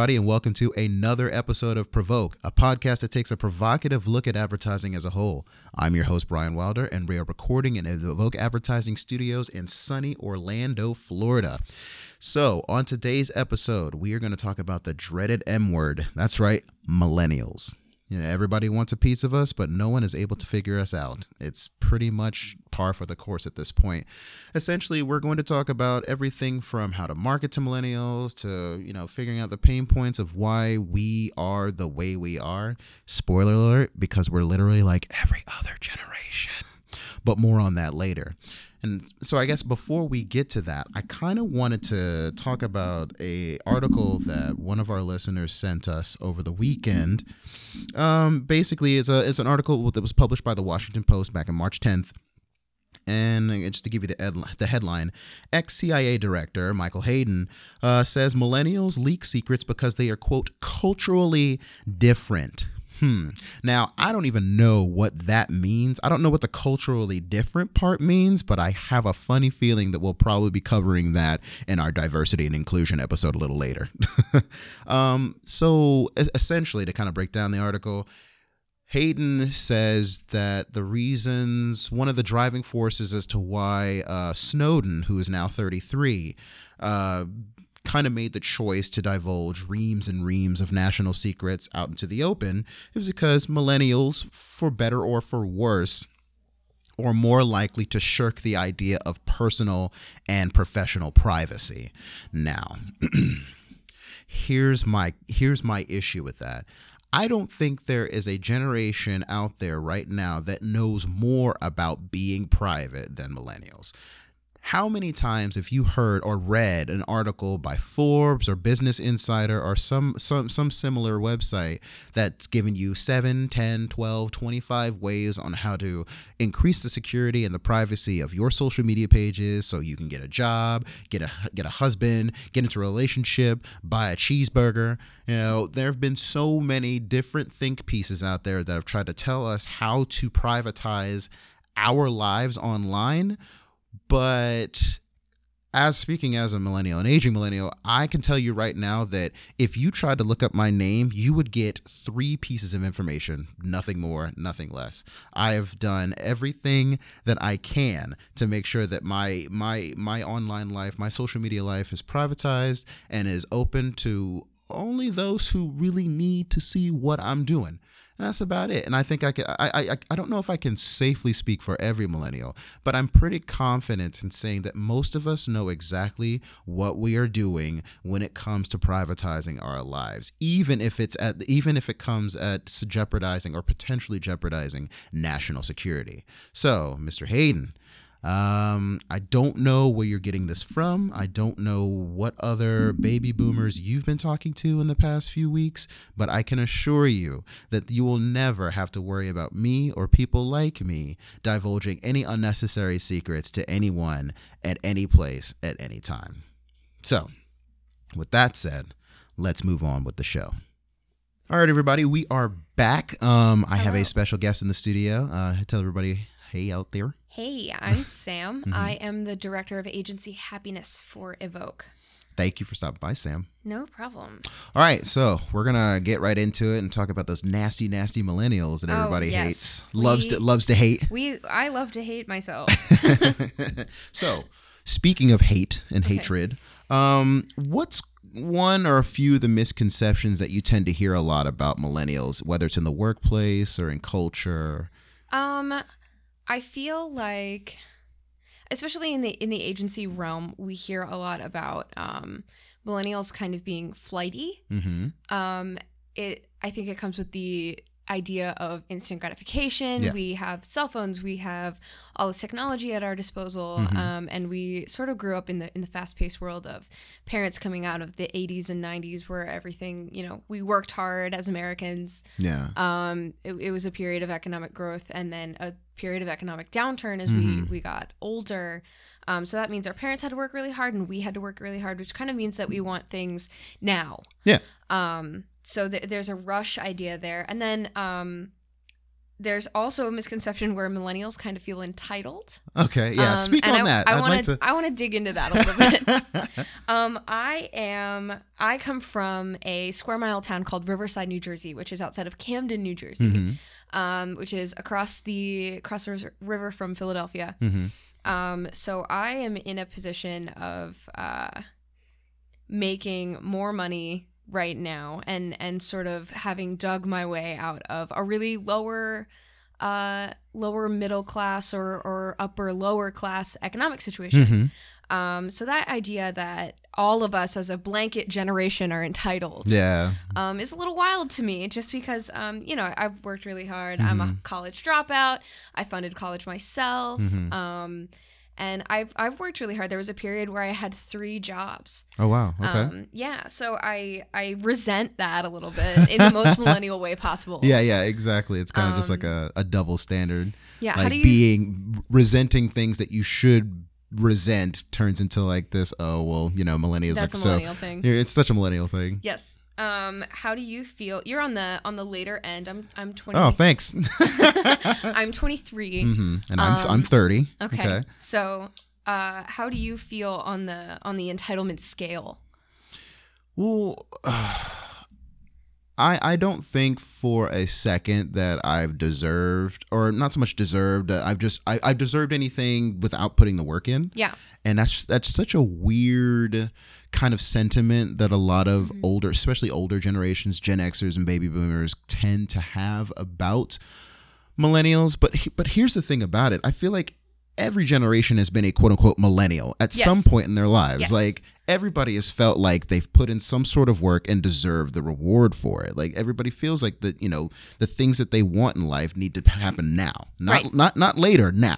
everybody, and welcome to another episode of Provoke, a podcast that takes a provocative look at advertising as a whole. I'm your host, Brian Wilder, and we are recording in the Provoke Advertising Studios in sunny Orlando, Florida. So, on today's episode, we are going to talk about the dreaded M word. That's right, millennials. You know, everybody wants a piece of us, but no one is able to figure us out. It's pretty much par for the course at this point. Essentially, we're going to talk about everything from how to market to millennials to, you know, figuring out the pain points of why we are the way we are. Spoiler alert, because we're literally like every other generation. But more on that later. And so I guess before we get to that, I kind of wanted to talk about a article that one of our listeners sent us over the weekend. Um, basically, it's a it's an article that was published by the Washington Post back in March 10th. And just to give you the, ed- the headline, ex CIA director Michael Hayden uh, says millennials leak secrets because they are, quote, culturally different. Hmm. Now, I don't even know what that means. I don't know what the culturally different part means, but I have a funny feeling that we'll probably be covering that in our diversity and inclusion episode a little later. um, so, essentially, to kind of break down the article, Hayden says that the reasons, one of the driving forces as to why uh, Snowden, who is now 33, uh, kind of made the choice to divulge reams and reams of national secrets out into the open, it was because millennials, for better or for worse, are more likely to shirk the idea of personal and professional privacy. Now, here's my here's my issue with that. I don't think there is a generation out there right now that knows more about being private than millennials. How many times have you heard or read an article by Forbes or Business Insider or some some some similar website that's given you 7, 10, 12, 25 ways on how to increase the security and the privacy of your social media pages so you can get a job, get a get a husband, get into a relationship, buy a cheeseburger. You know, there have been so many different think pieces out there that have tried to tell us how to privatize our lives online but as speaking as a millennial, an aging millennial, I can tell you right now that if you tried to look up my name, you would get three pieces of information, nothing more, nothing less. I have done everything that I can to make sure that my my my online life, my social media life is privatized and is open to only those who really need to see what I'm doing that's about it. And I think I can. I, I I don't know if I can safely speak for every millennial, but I'm pretty confident in saying that most of us know exactly what we are doing when it comes to privatizing our lives, even if it's at even if it comes at jeopardizing or potentially jeopardizing national security. So, Mr. Hayden, um, I don't know where you're getting this from. I don't know what other baby boomers you've been talking to in the past few weeks, but I can assure you that you will never have to worry about me or people like me divulging any unnecessary secrets to anyone at any place at any time. So, with that said, let's move on with the show. All right, everybody, we are back. Um, I have a special guest in the studio. Uh, tell everybody, hey, out there. Hey, I'm Sam. mm-hmm. I am the director of agency happiness for Provoke. Thank you for stopping by, Sam. No problem. All right, so we're gonna get right into it and talk about those nasty, nasty millennials that everybody oh, yes. hates, we, loves to loves to hate. We, I love to hate myself. so, speaking of hate and okay. hatred, um, what's one or a few of the misconceptions that you tend to hear a lot about millennials, whether it's in the workplace or in culture? Um, I feel like especially in the in the agency realm, we hear a lot about um, millennials kind of being flighty. Mm-hmm. Um, it I think it comes with the idea of instant gratification. Yeah. We have cell phones. We have all this technology at our disposal, mm-hmm. um, and we sort of grew up in the in the fast paced world of parents coming out of the '80s and '90s, where everything you know we worked hard as Americans. Yeah. Um, it, it was a period of economic growth, and then a period of economic downturn as mm-hmm. we we got older. Um, so that means our parents had to work really hard, and we had to work really hard, which kind of means that we want things now. Yeah. Um, so th- there's a rush idea there and then um, there's also a misconception where millennials kind of feel entitled. Okay, yeah. Um, speak on I, that. I want like to. to. I want to dig into that a little bit. um, I am. I come from a square mile town called Riverside, New Jersey, which is outside of Camden, New Jersey, Mm-hmm. um, which is across the across the river from Philadelphia. Mm-hmm. Um, so I am in a position of uh, making more money right now, and and sort of having dug my way out of a really lower uh, lower middle class or, or upper lower class economic situation. Mm-hmm. Um, so that idea that all of us as a blanket generation are entitled Yeah. um, is a little wild to me just because, um, you know, I've worked really hard. I'm a college dropout. I funded college myself. Um, and I've, I've worked really hard. There was a period where I had three jobs. Oh wow. Okay. Um, yeah. So I, I resent that a little bit in the most millennial way possible. yeah, yeah, exactly. It's kind of just like a, a double standard. Um, Yeah, how Like do you- being resenting things that you should resent turns into like this. Oh well, you know, millennials. That's like, a so- millennial thing. It's such a millennial thing. Yes. Um, how do you feel? You're on the on the later end. I'm I'm 20. Oh, thanks. I'm 23. Mhm. And I'm I'm 30. Um, Okay. So, uh, how do you feel on the on the entitlement scale? Well, I I don't think for a second that I've deserved, or not so much deserved. Uh, I've just I, I've deserved anything without putting the work in. Yeah. and that's that's such a weird kind of sentiment that a lot of Mm-hmm. older, especially older generations, Gen Xers and baby boomers, tend to have about millennials. But but here's the thing about it: I feel like every generation has been a quote unquote millennial at Yes. some point in their lives. Yes. Like everybody has felt like they've put in some sort of work and deserve the reward for it. Like everybody feels like that, you know, the things that they want in life need to happen now, not Right. Mm-hmm. not not later. Now,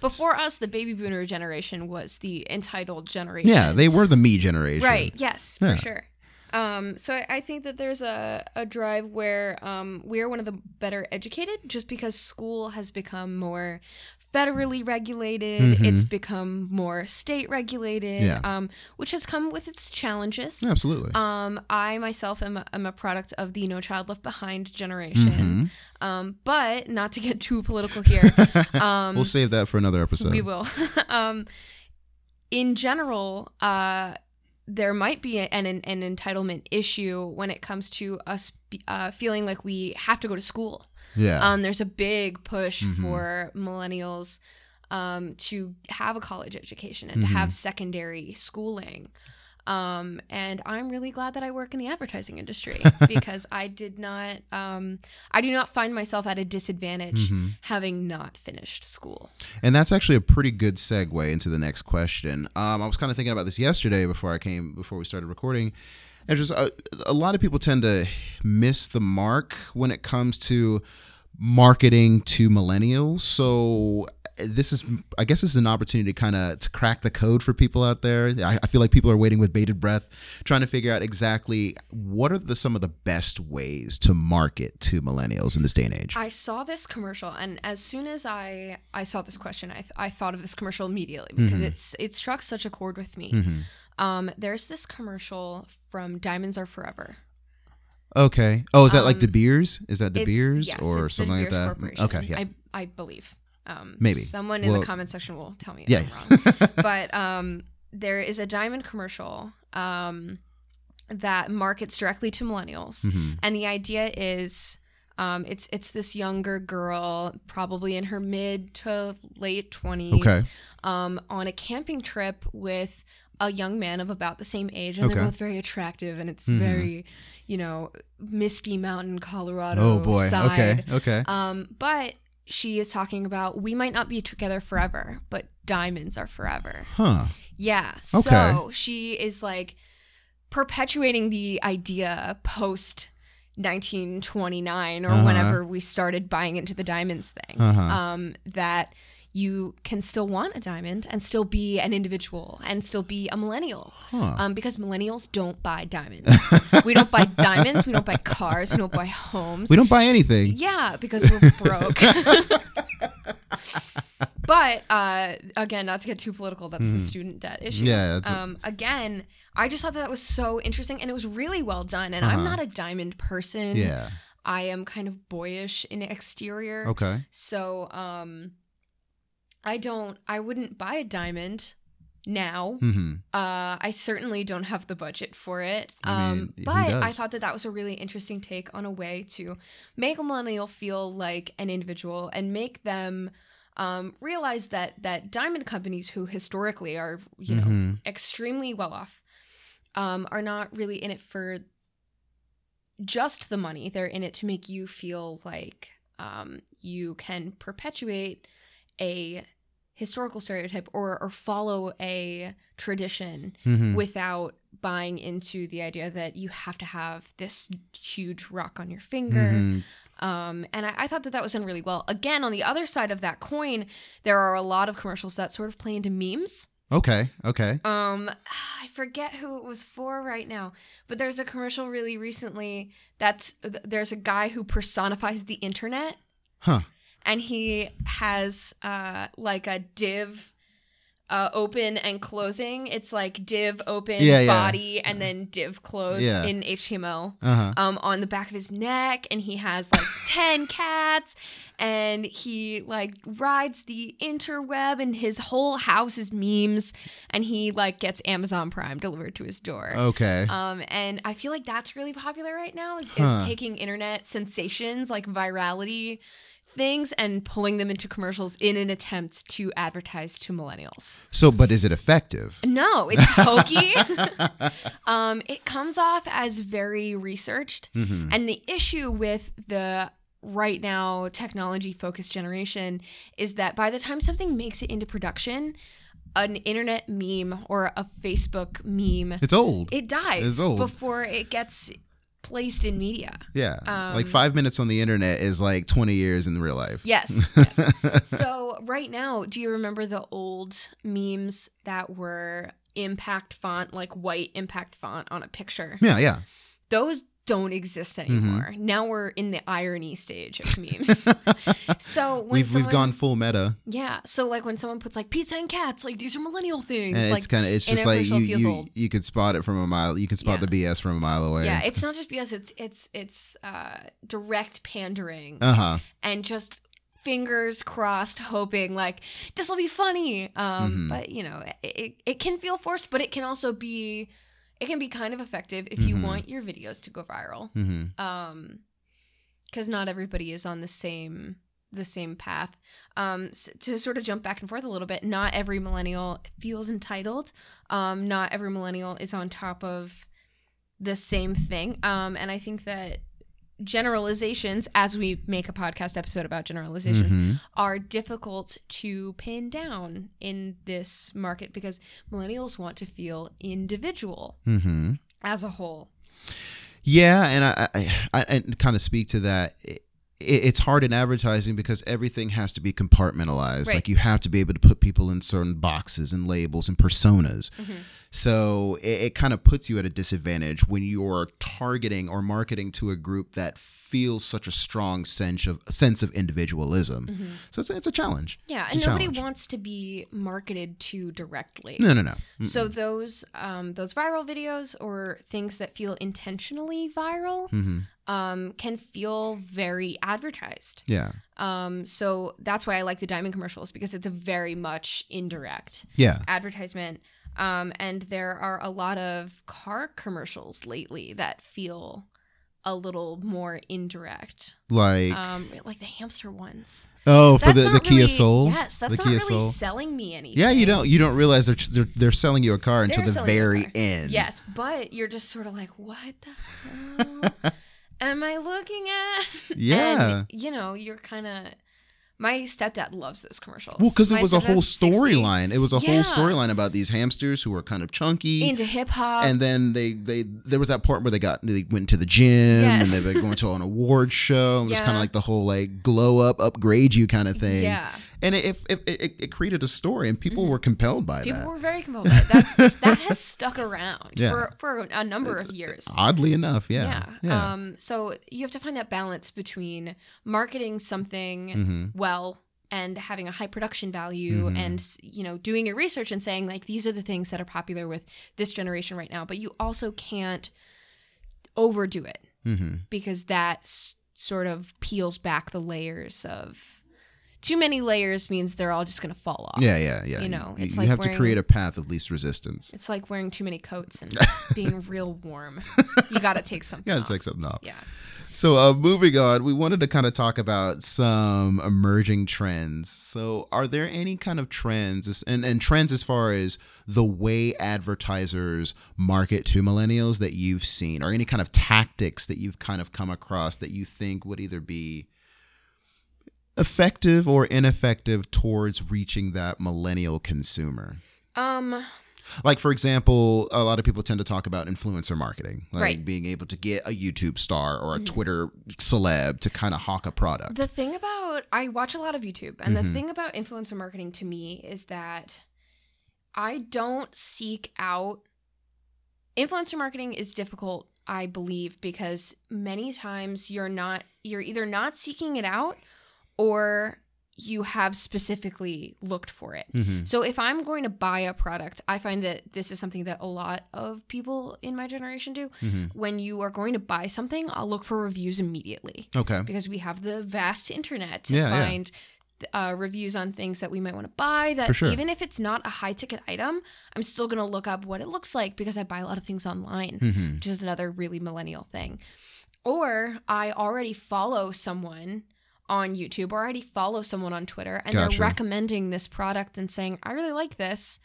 Before us, the baby boomer generation was the entitled generation. yeah, they were the me generation, Right. Yes, Yeah. for sure. Um, so I, I think that there's a, a drive where um, we're one of the better educated just because school has become more federally regulated. It's become more state regulated, Mm-hmm. Yeah. um, which has come with its challenges. Absolutely. Um, I myself am a, am a product of the No Child Left Behind generation. Um, but not to get too political here, um, we'll save that for another episode. we will. um, in general, uh, there might be an, an, an entitlement issue when it comes to us uh, feeling like we have to go to school. Yeah. Um, there's a big push for millennials um, to have a college education and to have secondary schooling. Um, and I'm really glad that I work in the advertising industry because I did not, um, I do not find myself at a disadvantage having not finished school. And that's actually a pretty good segue into the next question. Um, I was kind of thinking about this yesterday before I came, before we started recording. And just a, a lot of people tend to miss the mark when it comes to marketing to millennials. So this is, I guess, this is an opportunity to kind of to crack the code for people out there. I, I feel like people are waiting with bated breath, trying to figure out exactly what are the some of the best ways to market to millennials in this day and age. I saw this commercial, and as soon as I I saw this question, I, th- I thought of this commercial immediately because it's it struck such a chord with me. Um, there's this commercial from Diamonds Are Forever. Okay. Oh, is that like De Beers? Is that De Um, Beers yes, or something like that? Okay, yeah. I I believe. Um, Maybe. someone in Well- the comment section will tell me if Yeah. I'm wrong. but um, there is a diamond commercial um, that markets directly to millennials, Mm-hmm. and the idea is. Um, it's it's this younger girl, probably in her mid to late twenties, Okay. um, on a camping trip with a young man of about the same age, and Okay. they're both very attractive, and it's very, you know, misty mountain Colorado oh boy. side. Okay. Okay. Um, but she is talking about we might not be together forever, but diamonds are forever. Huh. Yeah. Okay. So she is like perpetuating the idea post 1929 or Uh-huh. whenever we started buying into the diamonds thing. Uh-huh. Um, that you can still want a diamond and still be an individual and still be a millennial. Huh. Um, because millennials don't buy diamonds. we don't buy diamonds. We don't buy cars. We don't buy homes. We don't buy anything. Yeah, because we're broke. but uh, again, not to get too political, that's the student debt issue. Mm-hmm. Yeah, that's a- um, again, I just thought that, that was so interesting, and it was really well done. And I'm not a diamond person. Yeah. I am kind of boyish in exterior. Okay. So um I don't I wouldn't buy a diamond now. Mm-hmm. Uh I certainly don't have the budget for it. I um mean, who but I thought that that was a really interesting take on a way to make a millennial feel like an individual and make them um, realize that that diamond companies who historically are you know Mhm. extremely well off um, are not really in it for just the money. They're in it to make you feel like um, you can perpetuate a historical stereotype or or follow a tradition Mhm. without buying into the idea that you have to have this huge rock on your finger. Mhm. Um, and I, I thought that that was done really well. Again, on the other side of that coin, there are a lot of commercials that sort of play into memes. Okay. Okay. Um, I forget who it was for right now, but there's a commercial really recently that's there's a guy who personifies the internet Huh. And he has uh like a div uh open and closing. It's like div open Yeah, yeah. body and then div close Yeah. in HTML Uh huh. um, on the back of his neck, and he has like 10 cats, and he like rides the interweb, and his whole house is memes, and he like gets Amazon Prime delivered to his door. Okay. Um, and I feel like that's really popular right now is, Huh. is taking internet sensations like virality things and pulling them into commercials in an attempt to advertise to millennials. so, but is it effective? No, it's hokey. um, it comes off as very researched. Mm-hmm. And the issue with the right now technology focused generation is that by the time something makes it into production, an internet meme or a Facebook meme, It's old. it dies It's old. before it gets placed in media. yeah. um, like five minutes on the internet is like 20 years in real life. Yes. yes. so right now, do you remember the old memes that were impact font, like white impact font on a picture? Yeah. Yeah. Those don't exist Mm-hmm. anymore. Now we're in the irony stage of memes. so when We've someone, we've gone full meta. yeah. So like when someone puts like pizza and cats, like these are millennial things. And like it's kind of it's just like you you, old. you could spot it from a mile. You can spot Yeah. the BS from a mile away. yeah, it's not just BS. it's it's it's uh, direct pandering uh huh. and just fingers crossed hoping like this will be funny um Mhm. but you know it, it can feel forced but it can also be it can be kind of effective if you Mhm. want your videos to go viral. Hmm um because not everybody is on the same the same path. Um s- to sort of jump back and forth a little bit not every millennial feels entitled. Um not every millennial is on top of the same thing. Um and i think that generalizations as we make a podcast episode about generalizations hmm are difficult to pin down in this market because millennials want to feel individual hmm as a whole Yeah, and I I, I, I kind of speak to that. It, it's hard in advertising because everything has to be compartmentalized. Right. Like you have to be able to put people in certain boxes and labels and personas. Mm-hmm. So it, it kind of puts you at a disadvantage when you're targeting or marketing to a group that feels such a strong sense of sense of individualism. So it's, a- it's a challenge. Mm-hmm. Yeah, It's and nobody challenge. wants to be marketed to directly. No, no, no. Mm. So those um, those viral videos or things that feel intentionally viral hmm um, can feel very advertised. Yeah, Um, so that's why I like the diamond commercials because it's a very much indirect yeah. advertisement. Um, and there are a lot of car commercials lately that feel a little more indirect, Like um, like the hamster ones. oh, for the, the Kia really- Soul. Yes, that's the not Kia really Soul. selling me anything. Yeah, you don't you don't realize they're they're, they're selling you a car until They're the you a very end. Yes, but you're just sort of like, what the hell am I looking at? Yeah. And, you know, you're kind of. My stepdad loves those commercials. Well, because it was a whole storyline. It was a whole storyline about these hamsters who were kind of chunky. into hip hop. and then they, they there was that part where they got they went to the gym Yes. and they were going to an award show. It was Yeah. kind of like the whole like glow up, upgrade you kind of thing. Yeah. Mm-hmm. And it, it, it, it, it created a story, and people were compelled by People that. People were very compelled by it. That's that has stuck around Yeah. for for a number of years. Oddly enough, yeah, Yeah. Um, so you have to find that balance between marketing something Mm-hmm. well and having a high production value and you know doing your research and saying like these are the things that are popular with this generation right now but you also can't overdo it mm-hmm. because that s- sort of peels back the layers of too many layers means they're all just going to fall off. Yeah, yeah, yeah. You know, it's you like have to create a path of least resistance. It's like wearing too many coats and being real warm. You got to take something Yeah, like something off. yeah. So, uh, moving on, we wanted to kind of talk about some emerging trends. So, are there any kind of trends, and, and trends as far as the way advertisers market to millennials that you've seen, or any kind of tactics that you've kind of come across that you think would either be effective or ineffective towards reaching that millennial consumer? Um Like for example, a lot of people tend to talk about influencer marketing, like Right. Mm-hmm. being able to get a YouTube star or a Twitter celeb to kind of hawk a product. The thing about I watch a lot of YouTube, and Mm-hmm. the thing about influencer marketing to me is that I don't seek out influencer marketing is difficult, I believe, because many times you're not you're either not seeking it out or you have specifically looked for it. Mm-hmm. So if I'm going to buy a product, I find that this is something that a lot of people in my generation do. Mm-hmm. When you are going to buy something, I'll look for reviews immediately okay. because we have the vast internet to Yeah, yeah. find uh, reviews on things that we might want to buy. That sure. even if it's not a high ticket item, I'm still going to look up what it looks like because I buy a lot of things online, Mm-hmm. which is another really millennial thing. Or I already follow someone on YouTube or already follow someone on Twitter and Gotcha. they're recommending this product and saying, I really like this,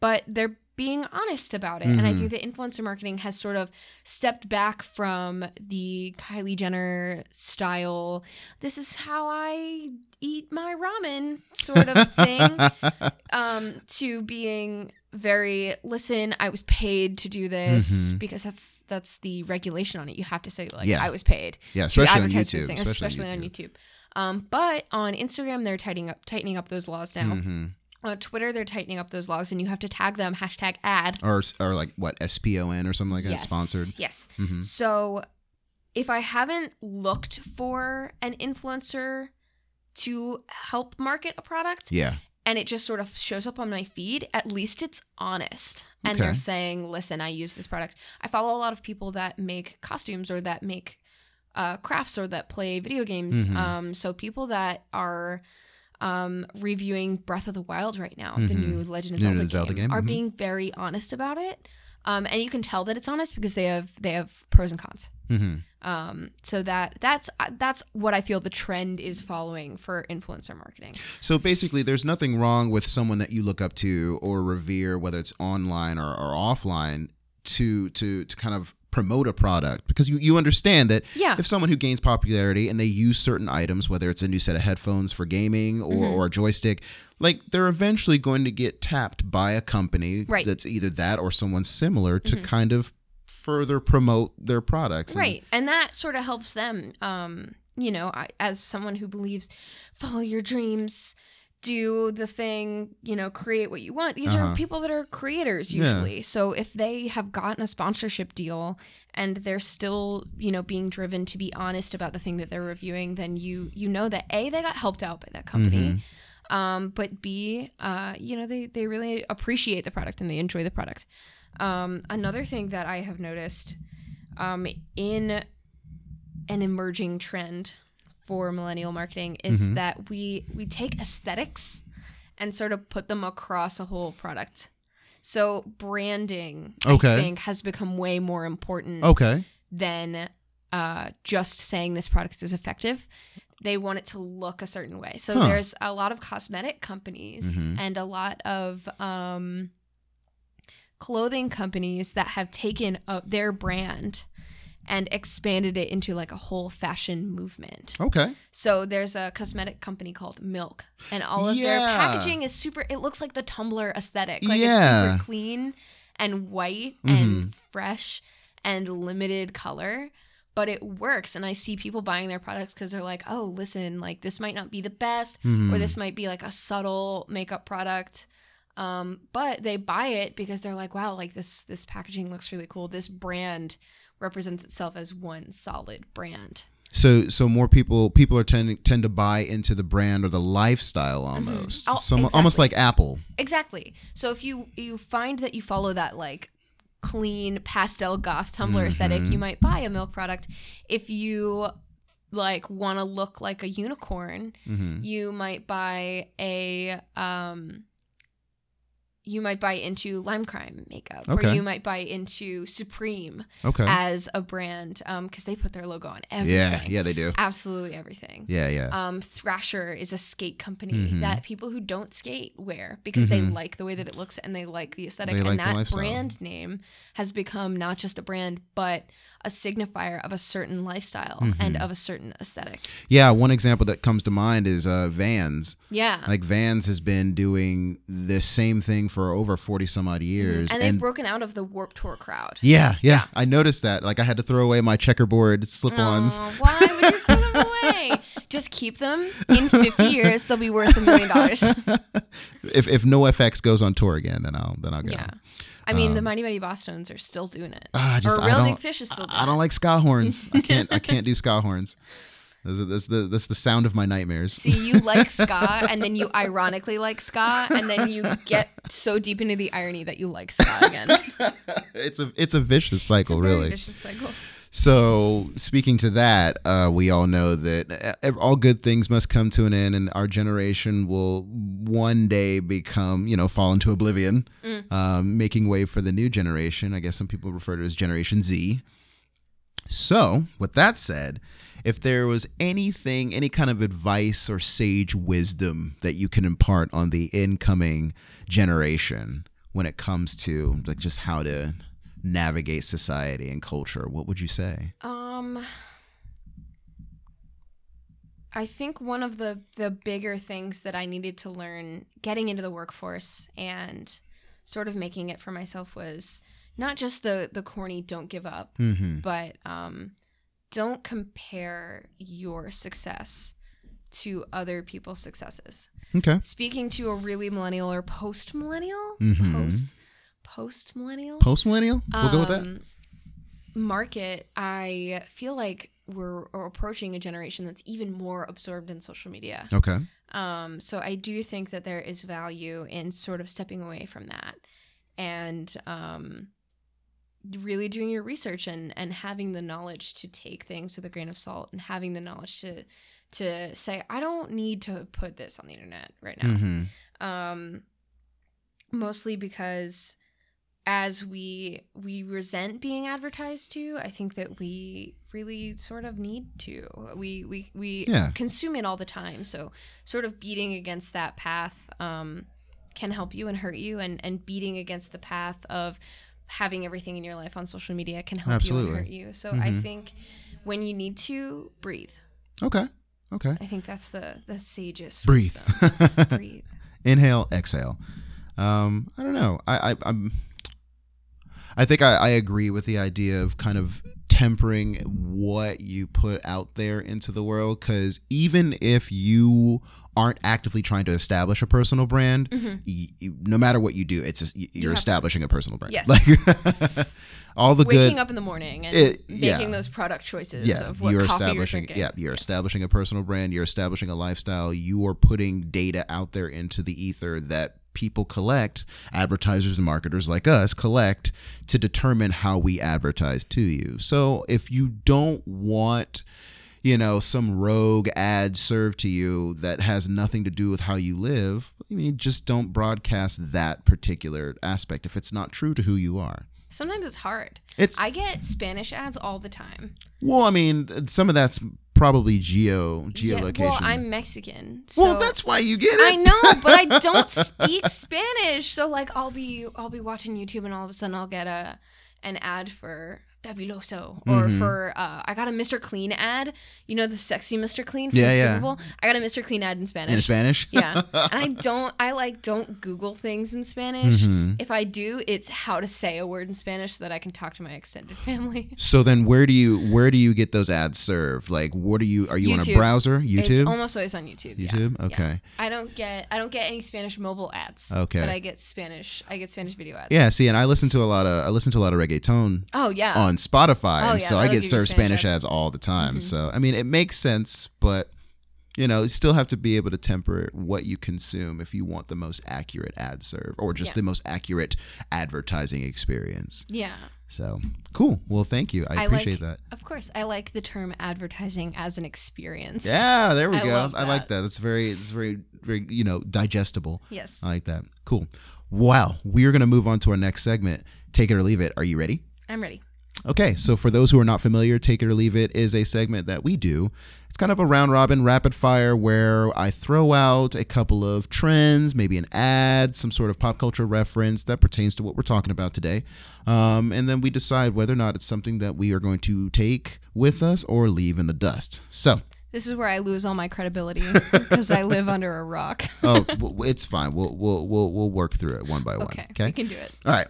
but they're being honest about it. And I Mm-hmm. think that influencer marketing has sort of stepped back from the Kylie Jenner style, this is how I eat my ramen sort of thing, um, to being very listen i was paid to do this because that's that's the regulation on it you have to say like Mm-hmm. Yeah. i was paid Yeah, especially on YouTube, thing, especially on especially on YouTube. Um, but on Instagram, they're tightening up tightening up those laws now. Mm-hmm. On Twitter, they're tightening up those laws, and you have to tag them hashtag ad. Or, or like what SPON or something like that, sponsored. Yes. Mm-hmm. So if I haven't looked for an influencer to help market a product, Yeah. and it just sort of shows up on my feed, at least it's honest. And Okay. they're saying, listen, I use this product. I follow a lot of people that make costumes or that make uh, crafts or that play video games. Mm-hmm. Um, so people that are um, reviewing Breath of the Wild right now, the new Legend of Mm-hmm. Zelda, Zelda game, game, are mhm. being very honest about it. Um, and you can tell that it's honest because they have they have pros and cons. Mm-hmm. Um, so that that's that's what I feel the trend is following for influencer marketing. So basically, there's nothing wrong with someone that you look up to or revere, whether it's online or, or offline, to to to kind of promote a product because you, you understand that Yeah. if someone who gains popularity and they use certain items, whether it's a new set of headphones for gaming or, Mm-hmm. or a joystick, like they're eventually going to get tapped by a company Right. Mm-hmm. that's either that or someone similar to kind of further promote their products. And- Right. And that sort of helps them. Um, you know, I, as someone who believes follow your dreams, do the thing, you know, create what you want. These Uh-huh. are people that are creators Yeah. usually. So if they have gotten a sponsorship deal and they're still, you know, being driven to be honest about the thing that they're reviewing, then you you know that A, they got helped out by that company. Um, but B, uh, you know, they, they really appreciate the product and they enjoy the product. Um, another thing that I have noticed um, in an emerging trend for millennial marketing is Mm-hmm. that we we take aesthetics and sort of put them across a whole product. So branding, Okay. I think, has become way more important Okay. than uh, just saying this product is effective. They want it to look a certain way. So Huh. there's a lot of cosmetic companies Mhm. and a lot of um, clothing companies that have taken uh, their brand and expanded it into like a whole fashion movement. Okay. So there's a cosmetic company called Milk, and all of their packaging is super. It looks like the Tumblr aesthetic. Like Yeah. Mm-hmm. it's super clean and white and fresh and limited color. But it works, and I see people buying their products because they're like, "Oh, listen, like this might not be the best, Mm-hmm. or this might be like a subtle makeup product." Um, but they buy it because they're like, "Wow, like this this packaging looks really cool. This brand represents itself as one solid brand." So so more people people are tending tend to buy into the brand or the lifestyle almost. Oh, Some, almost like Apple. Exactly. So if you you find that you follow that like clean pastel goth Tumblr aesthetic, Mm-hmm. you might buy a milk product. If you like want to look like a unicorn, Mm-hmm. you might buy a um you might buy into Lime Crime makeup, or you might buy into Supreme Okay. as a brand because they put their logo on everything. yeah, yeah, they do. absolutely everything. Yeah, yeah. Um, Thrasher is a skate company Mhm. that people who don't skate wear because they Mhm. like the way that it looks and they like the aesthetic. They and like that brand name has become not just a brand, but a signifier of a certain lifestyle and Mhm. of a certain aesthetic. yeah, one example that comes to mind is uh, Vans. Yeah. Like Vans has been doing the same thing for over 40 some odd years. and they've broken out of the Warped Tour crowd. yeah, yeah, I noticed that. Like I had to throw away my checkerboard slip-ons. Aw, why would you throw them away? Just keep them. In 50 years, they'll be worth a million dollars. If if NOFX goes on tour again, then I'll then I'll go. Yeah. I mean, the Mighty Mighty Bosstones are still doing it. Ah, just, or Reel Big Fish is still doing I don't it. like ska horns. I can't I can't do ska horns. That's, that's the that's the sound of my nightmares. See, you like ska, and then you ironically like ska, and then you get so deep into the irony that you like ska again. it's a it's a vicious It's a cycle, very really. vicious cycle. So, speaking to that, uh, we all know that uh, all good things must come to an end, and our generation will one day become, you know, fall into oblivion, um, making way for the new generation. I guess some people refer to it as Generation Z. So, with that said, if there was anything, any kind of advice or sage wisdom that you can impart on the incoming generation when it comes to like just how to navigate society and culture, what would you say? Um, I think one of the the bigger things that I needed to learn getting into the workforce and sort of making it for myself was not just the the corny "don't give up," Mm-hmm. but um, don't compare your success to other people's successes. Okay. Speaking to a really millennial or post millennial, Mhm. post post millennial, Post millennial? We'll go with that. um, Market, I feel like we're approaching a generation that's even more absorbed in social media. Okay. Um, so I do think that there is value in sort of stepping away from that and um, really doing your research and, and having the knowledge to take things with a grain of salt and having the knowledge to to say I don't need to put this on the internet right now Mm-hmm. um, mostly because as we we resent being advertised to i think that we really sort of need to we we, we Yeah. consume it all the time so sort of beating against that path um, can help you and hurt you and and beating against the path of having everything in your life on social media can help you and hurt you so i Mhm. think when you need to breathe Okay. Okay. i think that's the the sagest Breathe. breathe Inhale, exhale. Um, I don't know. I, I I'm I think I, I agree with the idea of kind of tempering what you put out there into the world because even if you aren't actively trying to establish a personal brand, mm-hmm. y- y- no matter what you do, it's just, y- you're to- establishing a personal brand. Yes. Like all the waking good up in the morning and It- making those product choices yeah, of what you're coffee establishing you're yeah, you're Yes. establishing a personal brand, you're establishing a lifestyle, you are putting data out there into the ether that people collect, advertisers and marketers like us collect to determine how we advertise to you. So if you don't want you know, some rogue ad served to you that has nothing to do with how you live, I mean, just don't broadcast that particular aspect if it's not true to who you are. Sometimes it's hard. It's I get Spanish ads all the time. well, I mean, some of that's probably geo geolocation. Yeah, well, I'm Mexican. So Well, that's why you get it. I know, but I don't speak Spanish. So like I'll be I'll be watching YouTube and all of a sudden I'll get a an ad for Fabuloso or Mhm. for uh, I got a Mr. Clean ad. You know the sexy Mr. Clean from Yeah, the yeah. Super Bowl? I got a Mr. Clean ad in Spanish. in Spanish. yeah. And I don't I like don't Google things in Spanish. Mhm. If I do, it's how to say a word in Spanish so that I can talk to my extended family. So then, where do you where do you get those ads served? Like, what are you? Are you on a browser? YouTube. It's almost always on YouTube. YouTube. Yeah. Okay. I don't get I don't get any Spanish mobile ads. Okay. But I get Spanish I get Spanish video ads. Yeah. See, and I listen to a lot of I listen to a lot of reggaeton Oh yeah. on Spotify, Oh, and yeah, so I get served Spanish Spanish ads. all the time. Mhm. So I mean, it makes sense, but you know, you still have to be able to temper what you consume if you want the most accurate ad serve or just Yeah. the most accurate advertising experience. Yeah. So cool. Well, thank you. I, I appreciate like- that. Of course, I like the term advertising as an experience. Yeah, there we I go. I like that. that. It's very, it's very, very, you know, digestible. Yes. I like that. Cool. Wow. We are going to move on to our next segment. Take it or leave it. Are you ready? I'm ready. Okay, so for those who are not familiar, Take It or Leave It is a segment that we do. It's kind of a round robin rapid fire where I throw out a couple of trends, maybe an ad, some sort of pop culture reference that pertains to what we're talking about today. Um, and then we decide whether or not it's something that we are going to take with us or leave in the dust. So, This is where I lose all my credibility because I live under a rock. oh, it's fine. We'll, we'll, we'll, we'll work through it one by one. Okay, Okay. we can do it. All right.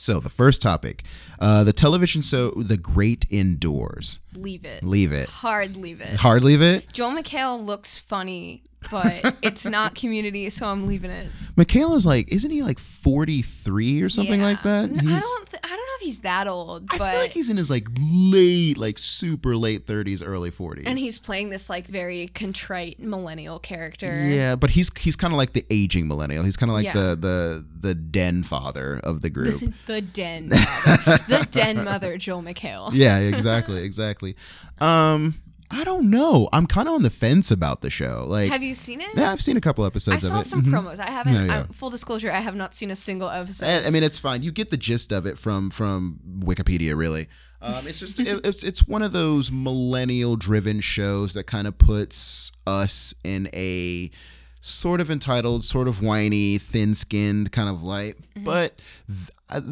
So, the first topic uh, the television show The Great Indoors. Leave it. Leave it. Hard leave it. Hard leave it. Joel McHale looks funny, but it's not community, so I'm leaving it. McHale is like, isn't he like 43 or something Yeah. like that? N- I don't. Th- I don't know if he's that old, but I feel like he's in his like late, like super late 30s, early 40s. and he's playing this like very contrite millennial character. yeah, but he's he's kind of like the aging millennial. He's kind of like Yeah. the the the den father of the group. The den, mother. the den mother, Joel McHale. yeah, exactly, exactly. Um, I don't know. I'm kind of on the fence about the show. Like, Have you seen it? yeah, I've seen a couple episodes. I saw of it. some Mhm. promos. I haven't. Yeah, yeah. I'm, full disclosure, I have not seen a single episode. I I mean, it's fine. You get the gist of it from from Wikipedia, really. Um, it's just it, it's it's one of those millennial driven shows that kind of puts us in a sort of entitled, sort of whiny, thin skinned kind of light. But th- I,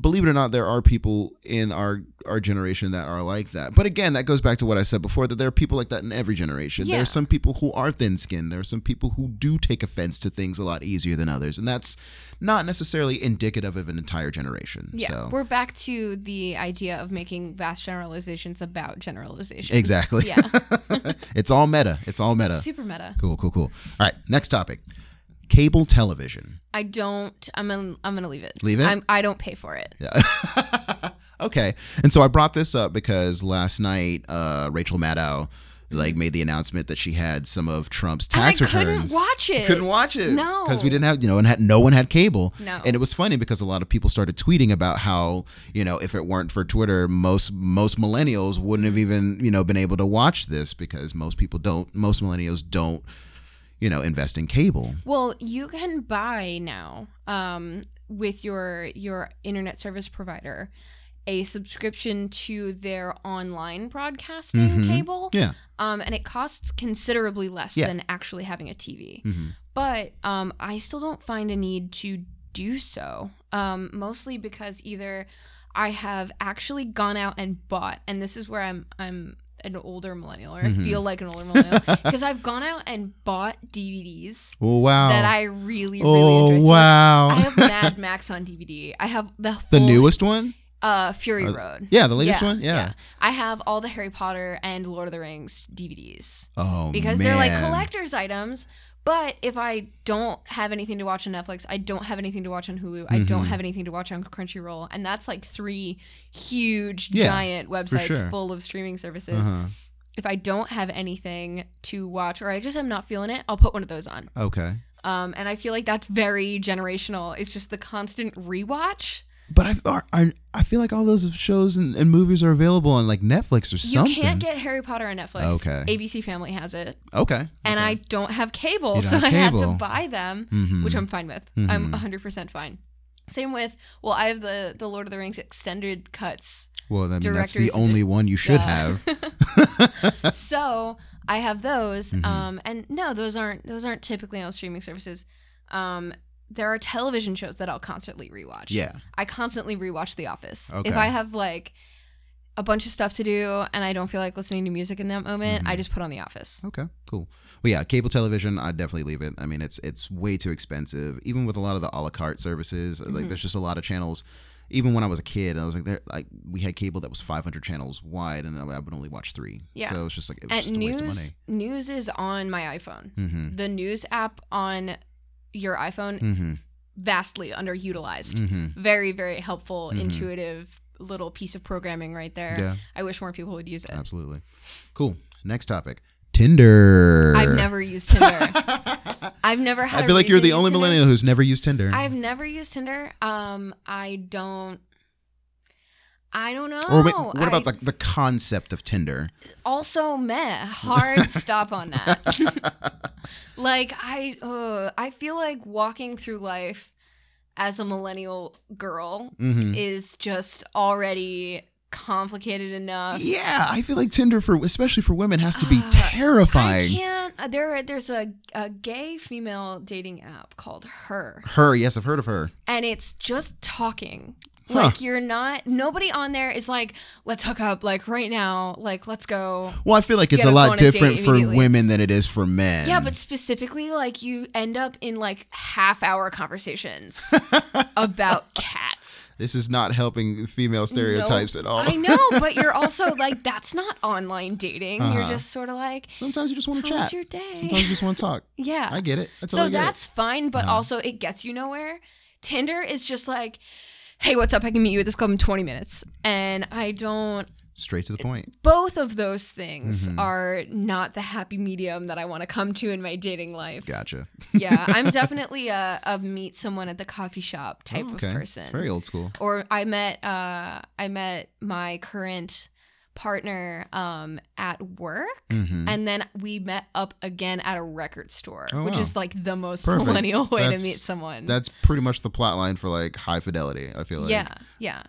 believe it or not, there are people in our our generation that are like that. But again, that goes back to what I said before that there are people like that in every generation. There are some people who are thin skinned. There are some people who do take offense to things a lot easier than others, and that's not necessarily indicative of an entire generation. yeah, So we're back to the idea of making vast generalizations about generalizations. exactly. Yeah, it's all meta. It's all meta. super meta. Cool, cool, cool. All right, next topic. Cable television. I don't. I'm gonna. I'm gonna leave it. Leave it? I'm, I don't pay for it. Yeah. Okay. And so I brought this up because last night uh, Rachel Maddow like made the announcement that she had some of Trump's And I tax couldn't returns. watch it. Couldn't watch it. No. Because we didn't have, you know, and had no one had cable. No. And it was funny because a lot of people started tweeting about how, you know, if it weren't for Twitter, most most millennials wouldn't have even, you know, been able to watch this because most people don't most millennials don't, you know, invest in cable. Well, you can buy now um, with your your internet service provider a subscription to their online broadcasting cable. Yeah. Um, and it costs considerably less Yeah. than actually having a TV. Mhm. But um, I still don't find a need to do so. Um, mostly because either I have actually gone out and bought, and this is where I'm I'm an older millennial, or I feel like an older millennial, because I've gone out and bought DVDs Oh, wow. that I really, really oh, enjoy. So, like, wow. I have Mad Max on DVD. I have the the newest one? uh Fury Road. Yeah, the latest one? Yeah. I have all the Harry Potter and Lord of the Rings DVDs Oh, because they're like collector's items. But if I don't have anything to watch on Netflix, I don't have anything to watch on Hulu, I don't Mm-hmm. have anything to watch on Crunchyroll, and that's like three huge, Yeah, giant websites sure. full of streaming services. Uh-huh. If I don't have anything to watch, or I just am not feeling it, I'll put one of those on. Okay. Um, and I feel like that's very generational. It's just the constant rewatch. But I, are- are- I feel like all those shows and, and movies are available on like Netflix or something. You can't get Harry Potter on Netflix. Okay. ABC Family has it. okay. And okay. I don't have cable, don't so have I had to buy them, Mhm. which I'm fine with. I'm 100% fine. Same with, well, I have the, the Lord of the Rings extended cuts. well, I mean, that's the only one you should Yeah. have. so I have those. Mm-hmm. Um, and no, those aren't those aren't typically on streaming services. Um, there are television shows that I'll constantly rewatch. Yeah. I constantly rewatch The Office. Okay. If I have like a bunch of stuff to do and I don't feel like listening to music in that moment, Mm-hmm. I just put on The Office. Okay, cool. Well, yeah, cable television, I'd definitely leave it. I mean, it's it's way too expensive. Even with a lot of the a la carte services, Mm-hmm. like there's just a lot of channels. Even when I was a kid, I was like, there, like we had cable that was 500 channels wide, and I would only watch three. Yeah. So it's just like it was And just a waste of money. news news is on my iPhone. Mm-hmm. The news app on your iPhone Mm-hmm. vastly underutilized. Mm-hmm. Very very helpful, intuitive little piece of programming right there. Yeah. I wish more people would use it. Absolutely. Cool. Next topic Tinder. I've never used Tinder. I've never had. I feel like you're the only Tinder. millennial who's never used Tinder. I've never used Tinder. Um, I don't. I don't know. or wait, what about I- the, the concept of Tinder? also meh? Hard stop on that. like I, uh, I feel like walking through life as a millennial girl Mm-hmm. is just already complicated enough. Yeah, I feel like Tinder for especially for women has to be I terrifying. can't. Uh, there, there's a, a gay female dating app called Her, Her, yes, I've heard of her. and it's just talking. Huh. Like you're not. Nobody on there is like, let's hook up. Like right now. Like let's go. Well, I feel like it's a lot a different for women than it is for men. Yeah, but specifically, like you end up in like half hour conversations about cats. this is not helping female stereotypes No, at all. I know, but you're also like, that's not online dating. You're Uh-huh. just sort of like, Sometimes you just want to chat. your day? Sometimes you just want to talk. yeah. I get it. That's so all I get that's fine, Uh-huh. but also it gets you nowhere. Tinder is just like, hey, what's up? I can meet you at this club in 20 minutes. And I don't. Straight to the point. Both of those things Mm-hmm. are not the happy medium that I want to come to in my dating life. Gotcha. yeah, I'm definitely a, a meet someone at the coffee shop type Oh, of person. It's very old school. or I met uh I met my current partner um at work Mhm. and then we met up again at a record store Oh, which wow. is like the most Perfect. millennial way That's- to meet someone That's pretty much the plot line for like high fidelity. I feel like. yeah yeah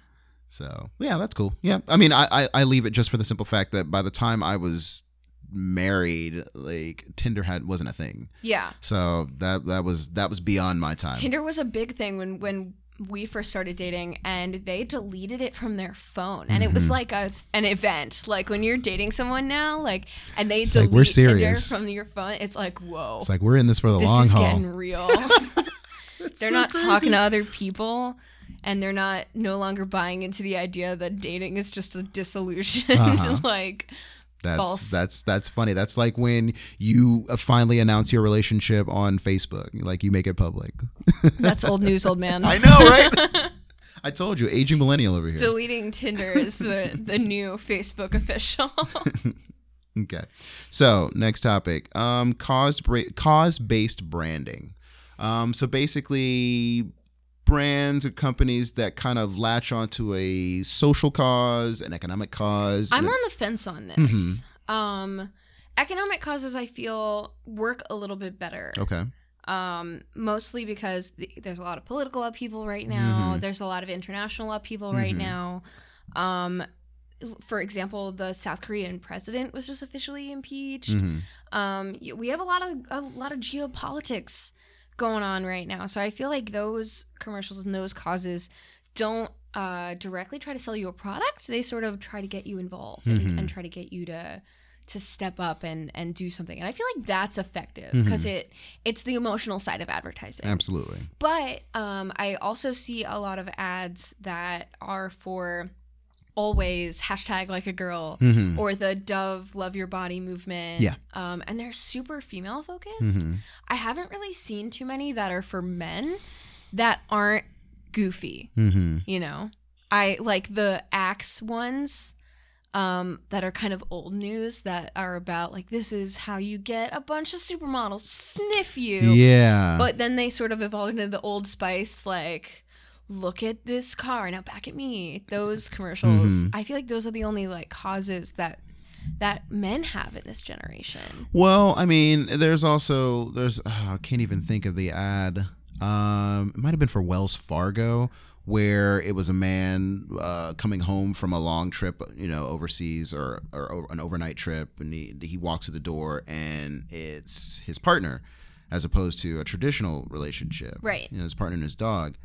So yeah, that's cool. Yeah, I mean, I, I I leave it just for the simple fact that by the time I was married, like Tinder had wasn't a thing. yeah So that that was that was beyond my time. Tinder was a big thing when when we first started dating and they deleted it from their phone and it Mm-hmm. was like a an event like when you're dating someone now like and they like, delete we're Tinder serious. from your phone it's like whoa It's like we're in this for the this long is haul. getting real they're so not crazy. talking to other people and they're not no longer buying into the idea that dating is just a disillusion Uh-huh. like That's false. that's that's funny. That's like when you uh, finally announce your relationship on Facebook, like you make it public. that's old news old man I know, right? I told you, aging millennial over here. deleting tinder is the the new facebook official Okay. So next topic, um, cause bra- cause based branding. Um, so basically, brands or companies that kind of latch onto a social cause, an economic cause. i'm on the fence on this Mm-hmm. um economic causes i feel work a little bit better okay. um, mostly because th- there's a lot of political upheaval right now. Mm-hmm. There's a lot of international upheaval right now. Um, for example, the South Korean president was just officially impeached. Mm-hmm. Um, we have a lot of a lot of geopolitics going on right now, so I feel like those commercials and those causes don't uh, directly try to sell you a product. They sort of try to get you involved and, and try to get you to to step up and and do something. And I feel like that's effective because it it's the emotional side of advertising. Absolutely. But um, I also see a lot of ads that are for always hashtag like a girl or the Dove Love Your Body movement. Yeah. Um, and they're super female focused. I haven't really seen too many that are for men that aren't goofy. Mm-hmm. You know, I like the Axe ones um, that are kind of old news that are about like this is how you get a bunch of supermodels sniff you. Yeah. But then they sort of evolved into the Old Spice, like, look at this car, now back at me. Those commercials. Mm-hmm. I feel like those are the only like causes that that men have in this generation. Well, I mean, there's also there's oh, I can't even think of the ad. Um, it might have been for Wells Fargo, where it was a man uh, coming home from a long trip, you know, overseas or or an overnight trip, and he he walks through the door and it's his partner, as opposed to a traditional relationship, Right. You know, his partner and his dog.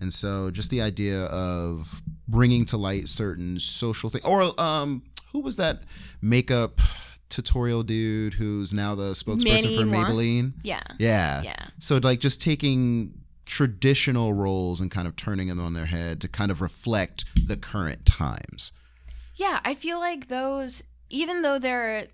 And so, just the idea of bringing to light certain social things, or um, who was that makeup tutorial dude who's now the spokesperson for? Maybelline? Yeah. Yeah. Yeah. So, like, just taking traditional roles and kind of turning them on their head to kind of reflect the current times. Yeah, I feel like those, even though they're,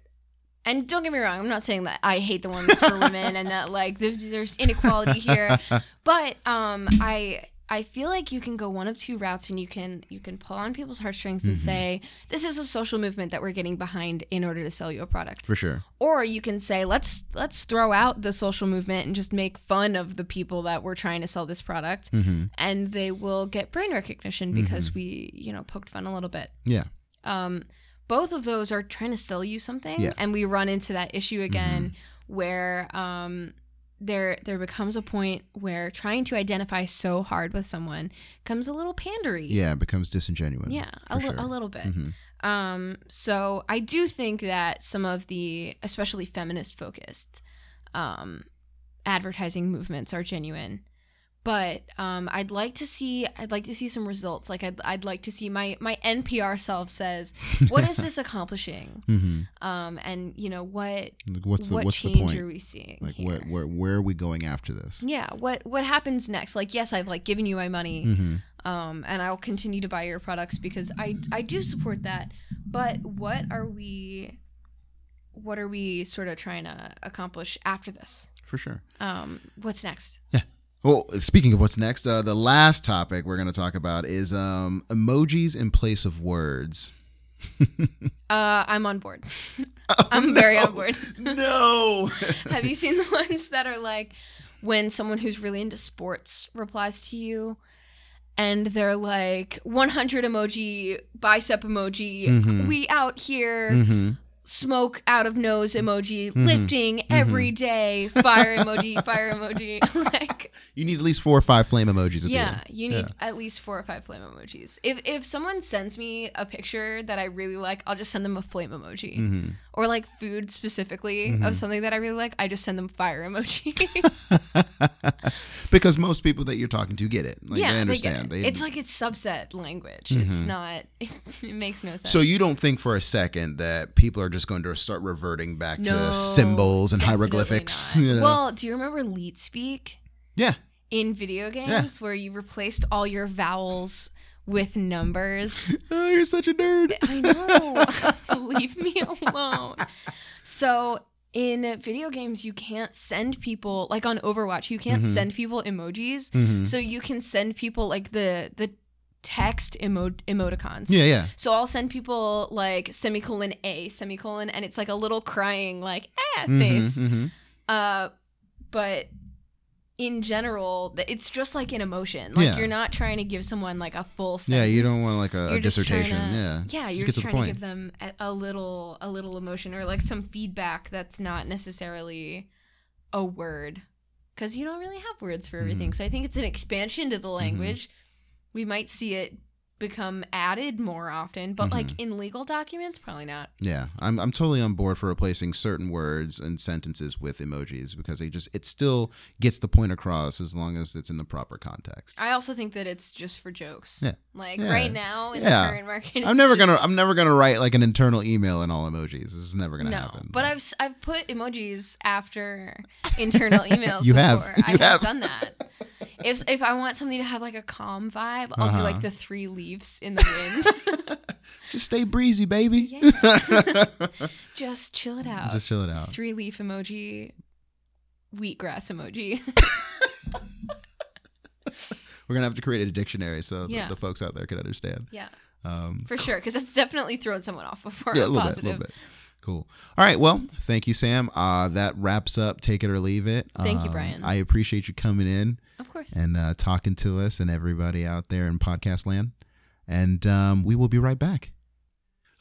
and don't get me wrong, I'm not saying that I hate the ones for women and that like there's, there's inequality here, but um, I I feel like you can go one of two routes and you can you can pull on people's heartstrings and say this is a social movement that we're getting behind in order to sell you a product. For sure. Or you can say let's let's throw out the social movement and just make fun of the people that we're trying to sell this product Mm-hmm. and they will get brain recognition because we, you know, poked fun a little bit. Yeah. Um both of those are trying to sell you something Yeah. Mm-hmm. and we run into that issue again where um there there becomes a point where trying to identify so hard with someone comes a little pandery. Yeah, it becomes disingenuous. Yeah, a, li- sure. a little bit. Mhm. Um, so I do think that some of the, especially feminist focused, um, advertising movements are genuine. But um, I'd like to see I'd like to see some results. Like I'd, I'd like to see my my NPR self says, what is this accomplishing? Mm-hmm. Um, and you know what what's the what what's the point? are we seeing Like here? where, where where are we going after this? yeah, what what happens next? Like yes, I've like given you my money, Mm-hmm. um, and I'll continue to buy your products because I I do support that. But what are we, what are we sort of trying to accomplish after this? For sure. Um, what's next? Well, speaking of what's next, uh, the last topic we're going to talk about is um, emojis in place of words. Uh, I'm on board. I'm very on board. no. Have you seen the ones that are like when someone who's really into sports replies to you? And they're like 100 emoji, bicep emoji, Mhm. we out here, mm-hmm. Smoke out of nose emoji, lifting every day, fire emoji, fire emoji. like, You need at least four or five flame emojis at the yeah, you need at least four or five flame emojis. If if someone sends me a picture that I really like, I'll just send them a flame emoji. Mm-hmm. Or like food specifically of mm-hmm. something that I really like, I just send them fire emoji. because most people that you're talking to get it. Like, yeah, they they understand. it. It's like it's subset language. It's mm-hmm. not. It, makes no sense. so you don't think for a second that people are just going to start reverting back No, to symbols and hieroglyphics? You know? Well, do you remember Leet Speak yeah. in video games where you replaced all your vowels with numbers? Oh, you're such a nerd. I know. Leave me alone. So in video games, you can't send people like on Overwatch. You can't Mm-hmm. send people emojis. So you can send people like the the text emo- emoticons. Yeah, yeah. So I'll send people like semicolon a semicolon, and it's like a little crying like ah Mm-hmm, face. Uh, but in general, it's just like an emotion. Like Yeah. you're not trying to give someone like a full sentence. Yeah, you don't want like a, a You're just trying dissertation. to- yeah. yeah, Just you're just to trying to point. give them a, a little, a little emotion or like some feedback that's not necessarily a word, because you don't really have words for Mm-hmm. everything. So I think it's an expansion to the language. We might see it become added more often, but like Mm-hmm. in legal documents, probably not. Yeah, I'm I'm totally on board for replacing certain words and sentences with emojis because they just it still gets the point across as long as it's in the proper context. I also think that it's just for jokes. Yeah. Like Yeah. right now in Yeah. the current market, I'm never gonna I'm never gonna write like an internal email in all emojis. This is never gonna No, happen. but I've I've put emojis after internal emails. You have. You I have. done that. If if I want something to have like a calm vibe, I'll do Uh-huh. like the three leaves in the wind. just stay breezy, baby. yeah. Just chill it out. Just chill it out. Three leaf emoji, wheatgrass emoji. We're gonna have to create a dictionary so Yeah. the, the folks out there can understand. yeah, Um, for sure, because that's definitely thrown someone off before. yeah, a a little bit, a positive. little bit. Cool. All right. Well, thank you, Sam. Uh, that wraps up. Take it or leave it. Thank you, Um, Brian. I appreciate you coming in. Of course. and uh, talking to us and everybody out there in podcast land. And um, we will be right back.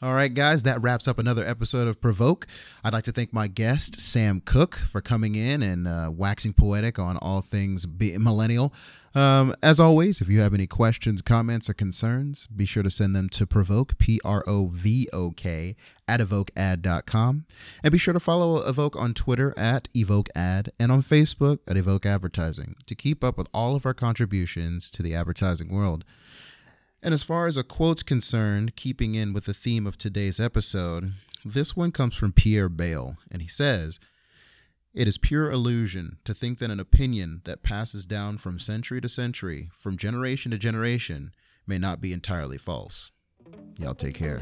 All right, guys, that wraps up another episode of Provoke. I'd like to thank my guest, Sam Cooke, for coming in and uh, waxing poetic on all things be- millennial. Um, as always, if you have any questions, comments, or concerns, be sure to send them to Provoke, P R O V O K, at evokead.com. And be sure to follow Evoke on Twitter at evokead and on Facebook at Evoke Advertising to keep up with all of our contributions to the advertising world. And as far as a quote's concerned, keeping in with the theme of today's episode, this one comes from Pierre Bayle, and he says, It is pure illusion to think that an opinion that passes down from century to century, from generation to generation, may not be entirely false. Y'all take care.